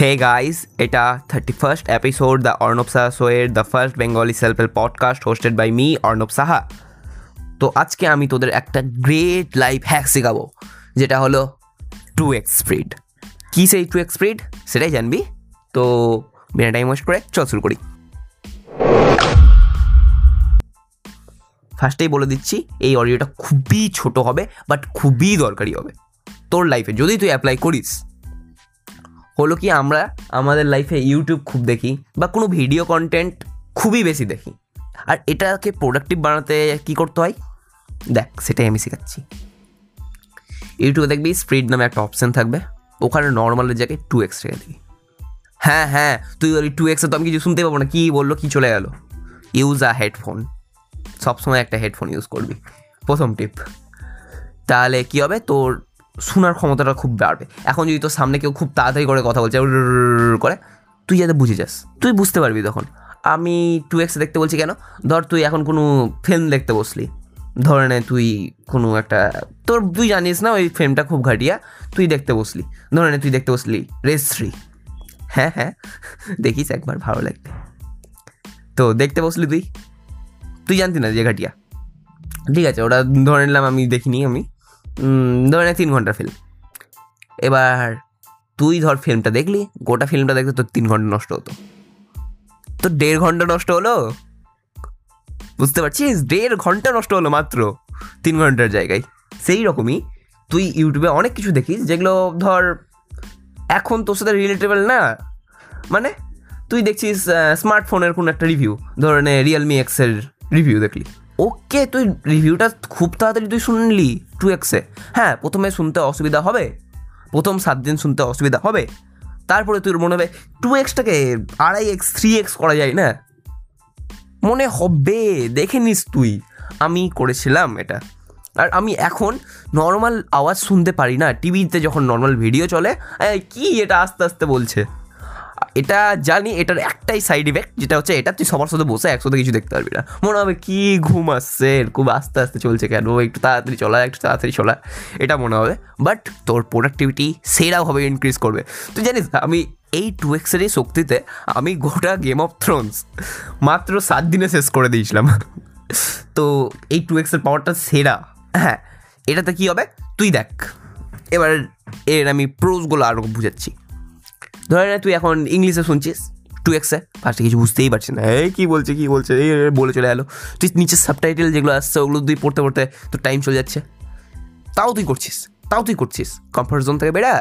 হে guys এটা thirty first episode the Arnab Saha শোয়ের the first Bengali self help podcast hosted by me Arnab Saha তো আজকে আমি তোদের একটা গ্রেট লাইফ হ্যাক শেখাবো, যেটা হলো টু এক্স স্প্রিড কী সেই টু এক্স স্প্রিড সেটাই জানবি। তো বিনা টাইম ওয়েস্ট করে চল শুরু করি। ফার্স্টেই বলে দিচ্ছি, এই অডিওটা খুবই ছোট হবে বাট খুবই দরকারি হবে। তোর লাইফে যদি তুই অ্যাপ্লাই করিস হলো কি আমরা আমাদের লাইফে ইউটিউব খুব দেখি বা কোনো ভিডিও কন্টেন্ট খুবই বেশি দেখি। আর এটাকে প্রোডাক্টিভ বানাতে কি করতে হয়? দেখ, সেটাই আমি শেখাচ্ছি। ইউটিউবে দেখবি স্প্রিড নামে একটা অপশান থাকবে। ওখানে নর্মালের জায়গায় টু এক্স রেখে দিবি। হ্যাঁ হ্যাঁ তুই ওই টু এক্সে তো আমি কিছু শুনতে পাবো না, কী বলল, কী চলে গেলো। ইউজ আ হেডফোন সবসময় একটা হেডফোন ইউজ করবি। প্রথম টিপ তাহলে কী হবে? তোর শোনার ক্ষমতাটা খুব বাড়বে। এখন যদি তোর সামনে কেউ খুব তাড়াতাড়ি করে কথা বলছে করে, তুই যাতে বুঝে যাস, তুই বুঝতে পারবি তখন। আমি টু এক্স দেখতে বলছি কেন? ধর তুই এখন কোনো ফিল্ম দেখতে বসলি। ধরে নে তুই কোনো একটা, তোর তুই জানিস না ওই ফিল্মটা খুব ঘাটিয়া, তুই দেখতে বসলি। ধরে নে তুই দেখতে বসলি রেস্ট্রি হ্যাঁ হ্যাঁ দেখিস একবার ভালো লাগবে। তো দেখতে বসলি তুই। তুই জানতি না যে ঘাটিয়া। ঠিক আছে, ওটা ধরে নিলাম আমি দেখিনি আমি। ধরে নে তিন ঘণ্টার ফিল্ম এবার তুই ধর ফিল্মটা দেখলি, গোটা ফিল্মটা দেখতে তোর তিন ঘণ্টা নষ্ট হতো। তো দেড় ঘণ্টা নষ্ট হলো? বুঝতে পারছিস? দেড় ঘণ্টা নষ্ট হলো মাত্র তিন ঘণ্টার জায়গায়। সেই রকমই তুই ইউটিউবে অনেক কিছু দেখিস, যেগুলো ধর এখন তোর সাথে রিলেটেবল না। মানে তুই দেখছিস স্মার্টফোনের কোনো একটা রিভিউ ধরে নে রিয়েলমি এক্সের রিভিউ দেখলি। ওকে, তুই রিভিউটা খুব তাড়াতাড়ি তুই শুনলি টু এক্সে হ্যাঁ প্রথমে শুনতে অসুবিধা হবে। প্রথম সাত দিন শুনতে অসুবিধা হবে। তারপরে তুই মনে হবে টু এক্সটাকে আড়াই এক্স থ্রি এক্স করা যায় না? মনে হবে, দেখে নিস তুই। আমি করেছিলাম এটা। আর আমি এখন নর্মাল আওয়াজ শুনতে পারি না। টিভিতে যখন নর্মাল ভিডিও চলে কি এটা আস্তে আস্তে বলছে? এটা জানি এটার একটাই সাইড ইফেক্ট যেটা হচ্ছে এটা তুই সবার সাথে বসে একসাথে কিছু দেখতে পারবি না। মনে হবে কি ঘুম আসছে, খুব আস্তে আস্তে চলছে কেন, একটু তাড়াতাড়ি চলা, একটু তাড়াতাড়ি চলা, এটা মনে হবে। বাট তোর প্রোডাক্টিভিটি সেরাভাবে ইনক্রিজ করবে। তুই জানিস, আমি এই টু এক্সেরই শক্তিতে আমি গোটা গেম অফ থ্রোনস মাত্র সাত দিনে শেষ করে দিয়েছিলাম। তো এই টু এক্সের পাওয়ারটা সেরা। হ্যাঁ এটাতে কী হবে? তুই দেখ। এবার এর আমি প্রোজগুলো আরও বুঝাচ্ছি। ধরে না, তুই এখন ইংলিশে শুনছিস টু এক্সে ফার্স্টে কিছু বুঝতেই পারছিস না। এই কী বলছে কী বলছে, এই বলে চলে এলো। তুই নিচের সাবটাইটেল যেগুলো আসছে, ওগুলো তুই পড়তে পড়তে তোর টাইম চলে যাচ্ছে। তাও তুই করছিস, তাও তুই করছিস। কমফর্ট জোন থেকে বেড়া।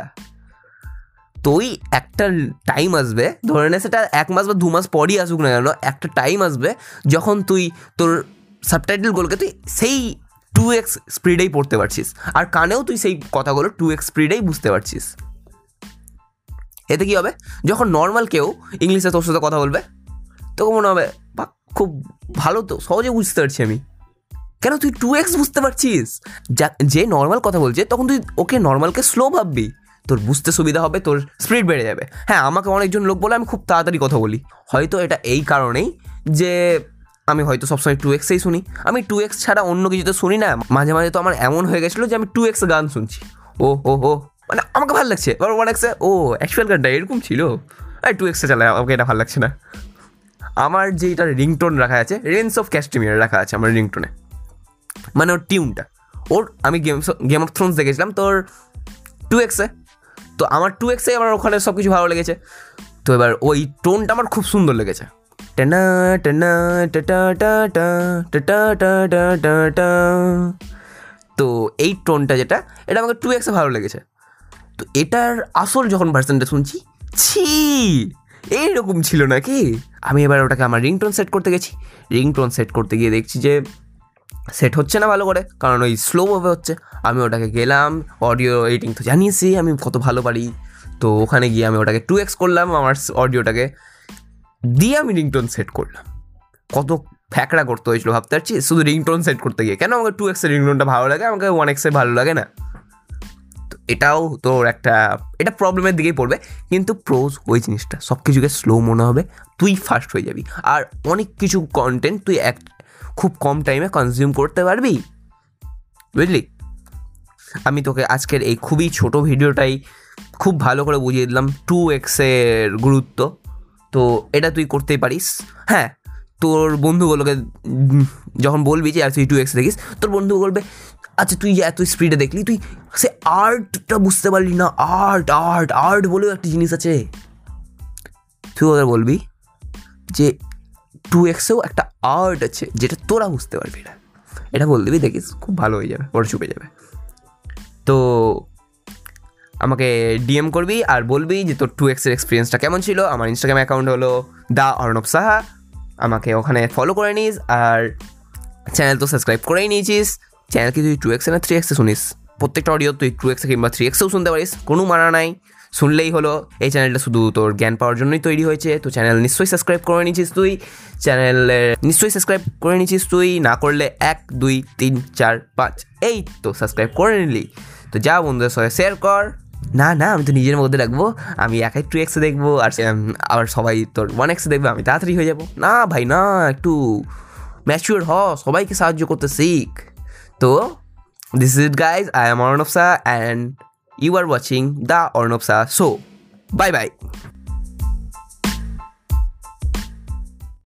তুই একটা টাইম আসবে, ধরে নে, সেটা এক মাস বা দু মাস পরই আসুক না কেন, একটা টাইম আসবে যখন তুই তোর সাবটাইটেলগুলোকে তুই সেই টু এক্স স্পিডেই পড়তে পারছিস। আর কানেও তুই সেই কথাগুলো টু এক্স স্পিডেই বুঝতে পারছিস। এতে কী হবে? যখন নর্মাল কেউ ইংলিশে তোর সাথে কথা বলবে তখন মনে হবে, বা, খুব ভালো তো, সহজে বুঝতে পারছি আমি। কেন তুই টু এক্স বুঝতে পারছিস? যা, যে নর্মাল কথা বলছে, তখন তুই ওকে নর্মালকে স্লো ভাববি। তোর বুঝতে সুবিধা হবে, তোর স্পিড বেড়ে যাবে। হ্যাঁ আমাকে অনেকজন লোক বলে আমি খুব তাড়াতাড়ি কথা বলি। হয়তো এটা এই কারণেই যে আমি হয়তো সবসময় টু এক্সেই শুনি। আমি টু এক্স ছাড়া অন্য কিছু তো শুনি না। মাঝে মাঝে তো আমার এমন হয়ে গেছিল যে আমি টু এক্স গান শুনছি। ও ও ও মানে আমাকে ভালো লাগছে। এবার এক্সে ও অ্যাকচুয়াল গানটা এরকম ছিল? এই টু এক্সে চালায় আমাকে এটা ভালো লাগছে না। আমার যে এটা রিংটোন রাখা আছে রেন্স অফ ক্যাস্টিমিয়ার রাখা আছে আমার রিংটোনে মানে ওর টিউনটা ওর, আমি গেম গেম অফ থ্রোনস দেখেছিলাম, তোর টু এক্সে তো আমার টু এক্সে আমার ওখানে সব কিছু ভালো লেগেছে। তো এবার ওই টোনটা আমার খুব সুন্দর লেগেছে। টেনা টেনা, টেটা টেটা, টা টা টা টা। তো এই টোনটা যেটা, এটা আমাকে টু এক্সে ভালো লেগেছে। তো এটার আসল যখন ভার্সনটা শুনছি, ছি, এইরকম ছিল নাকি? আমি এবার ওটাকে আমার রিংটোন সেট করতে গেছি। রিংটোন সেট করতে গিয়ে দেখছি যে সেট হচ্ছে না ভালো করে, কারণ ওই স্লোভাবে হচ্ছে। আমি ওটাকে গেলাম অডিও এডিটিং তো জানিয়েছি, আমি কত ভালো পারি। তো ওখানে গিয়ে আমি ওটাকে টু এক্স করলাম, আমার অডিওটাকে দিয়ে আমি রিংটোন সেট করলাম। কত ফ্যাকড়া করতে হয়েছিল ভাবতে পারছি শুধু রিংটোন সেট করতে গিয়ে। কেন আমাকে টু এক্সের রিংটোনটা ভালো লাগে? আমাকে ওয়ান এক্সের ভালো লাগে না। এটাও তোর একটা, এটা প্রবলেমের দিকেই পড়বে। কিন্তু প্রোজ ওই জিনিসটা সব কিছুকে স্লো মনে হবে, তুই ফাস্ট হয়ে যাবি। আর অনেক কিছু কন্টেন্ট তুই এক, খুব কম টাইমে কনজিউম করতে পারবি। বুঝলি? আমি তোকে আজকের এই খুবই ছোট ভিডিওটাই খুব ভালো করে বুঝিয়ে দিলাম টু এক্সের গুরুত্ব। তো এটা তুই করতেই পারিস। হ্যাঁ তোর বন্ধুগুলোকে যখন বলবি যে, আর তুই টু এক্স দেখিস, তোর বন্ধু বলবে আচ্ছা তুই এত স্পিডে দেখলি, তুই সে আর্টটা বুঝতে পারলি না আর্ট আর্ট আর্ট বলেও একটা জিনিস আছে। তুই ওদের বলবি যে টু এক্সেও একটা আর্ট আছে, যেটা তোরা বুঝতে পারবি না। এটা বল দিবি, দেখিস, খুব ভালো হয়ে যাবে, ওরা চুপে যাবে। তো আমাকে ডিএম করবি আর বলবি যে, তোর টু এক্সের এক্সপিরিয়েন্সটা কেমন ছিল? আমার ইনস্টাগ্রাম অ্যাকাউন্ট হলো দা অর্ণব সাহা। আমাকে ওখানে ফলো করে নিস আর চ্যানেল তো সাবস্ক্রাইব করেই নিয়েছিস। চ্যানেল কি তুই টু এক্সে না থ্রি এক্সে শুনিস? প্রত্যেকটা অডিও তুই টু এক্সে কিংবা থ্রি এক্সেও শুনতে পারিস, কোনো মানা নাই। শুনলেই হলো, এই চ্যানেলটা শুধু তোর জ্ঞান পাওয়ার জন্যই তৈরি হয়েছে, তো চ্যানেল নিশ্চয়ই সাবস্ক্রাইব করে নিয়েছিস তুই। চ্যানেলে নিশ্চয়ই সাবস্ক্রাইব করে নিয়েছিস তুই, না করলে এক, দুই, তিন, চার, পাঁচ, এই তো সাবস্ক্রাইব করে নিলি। তো যা বন্ধুদের সঙ্গে শেয়ার কর। না না, আমি তো নিজের মধ্যে রাখব। আমি একাই টু এক্সে দেখব আর আবার সবাই তোর ওয়ান এক্সে দেখবে, আমি তাড়াতাড়ি হয়ে যাব। না ভাই, না, একটু ম্যাচিওর হ, সবাইকে সাহায্য করতে শিখ। তো this is it guys I am Arnab Shah and you are watching the Arnab Shah show bye bye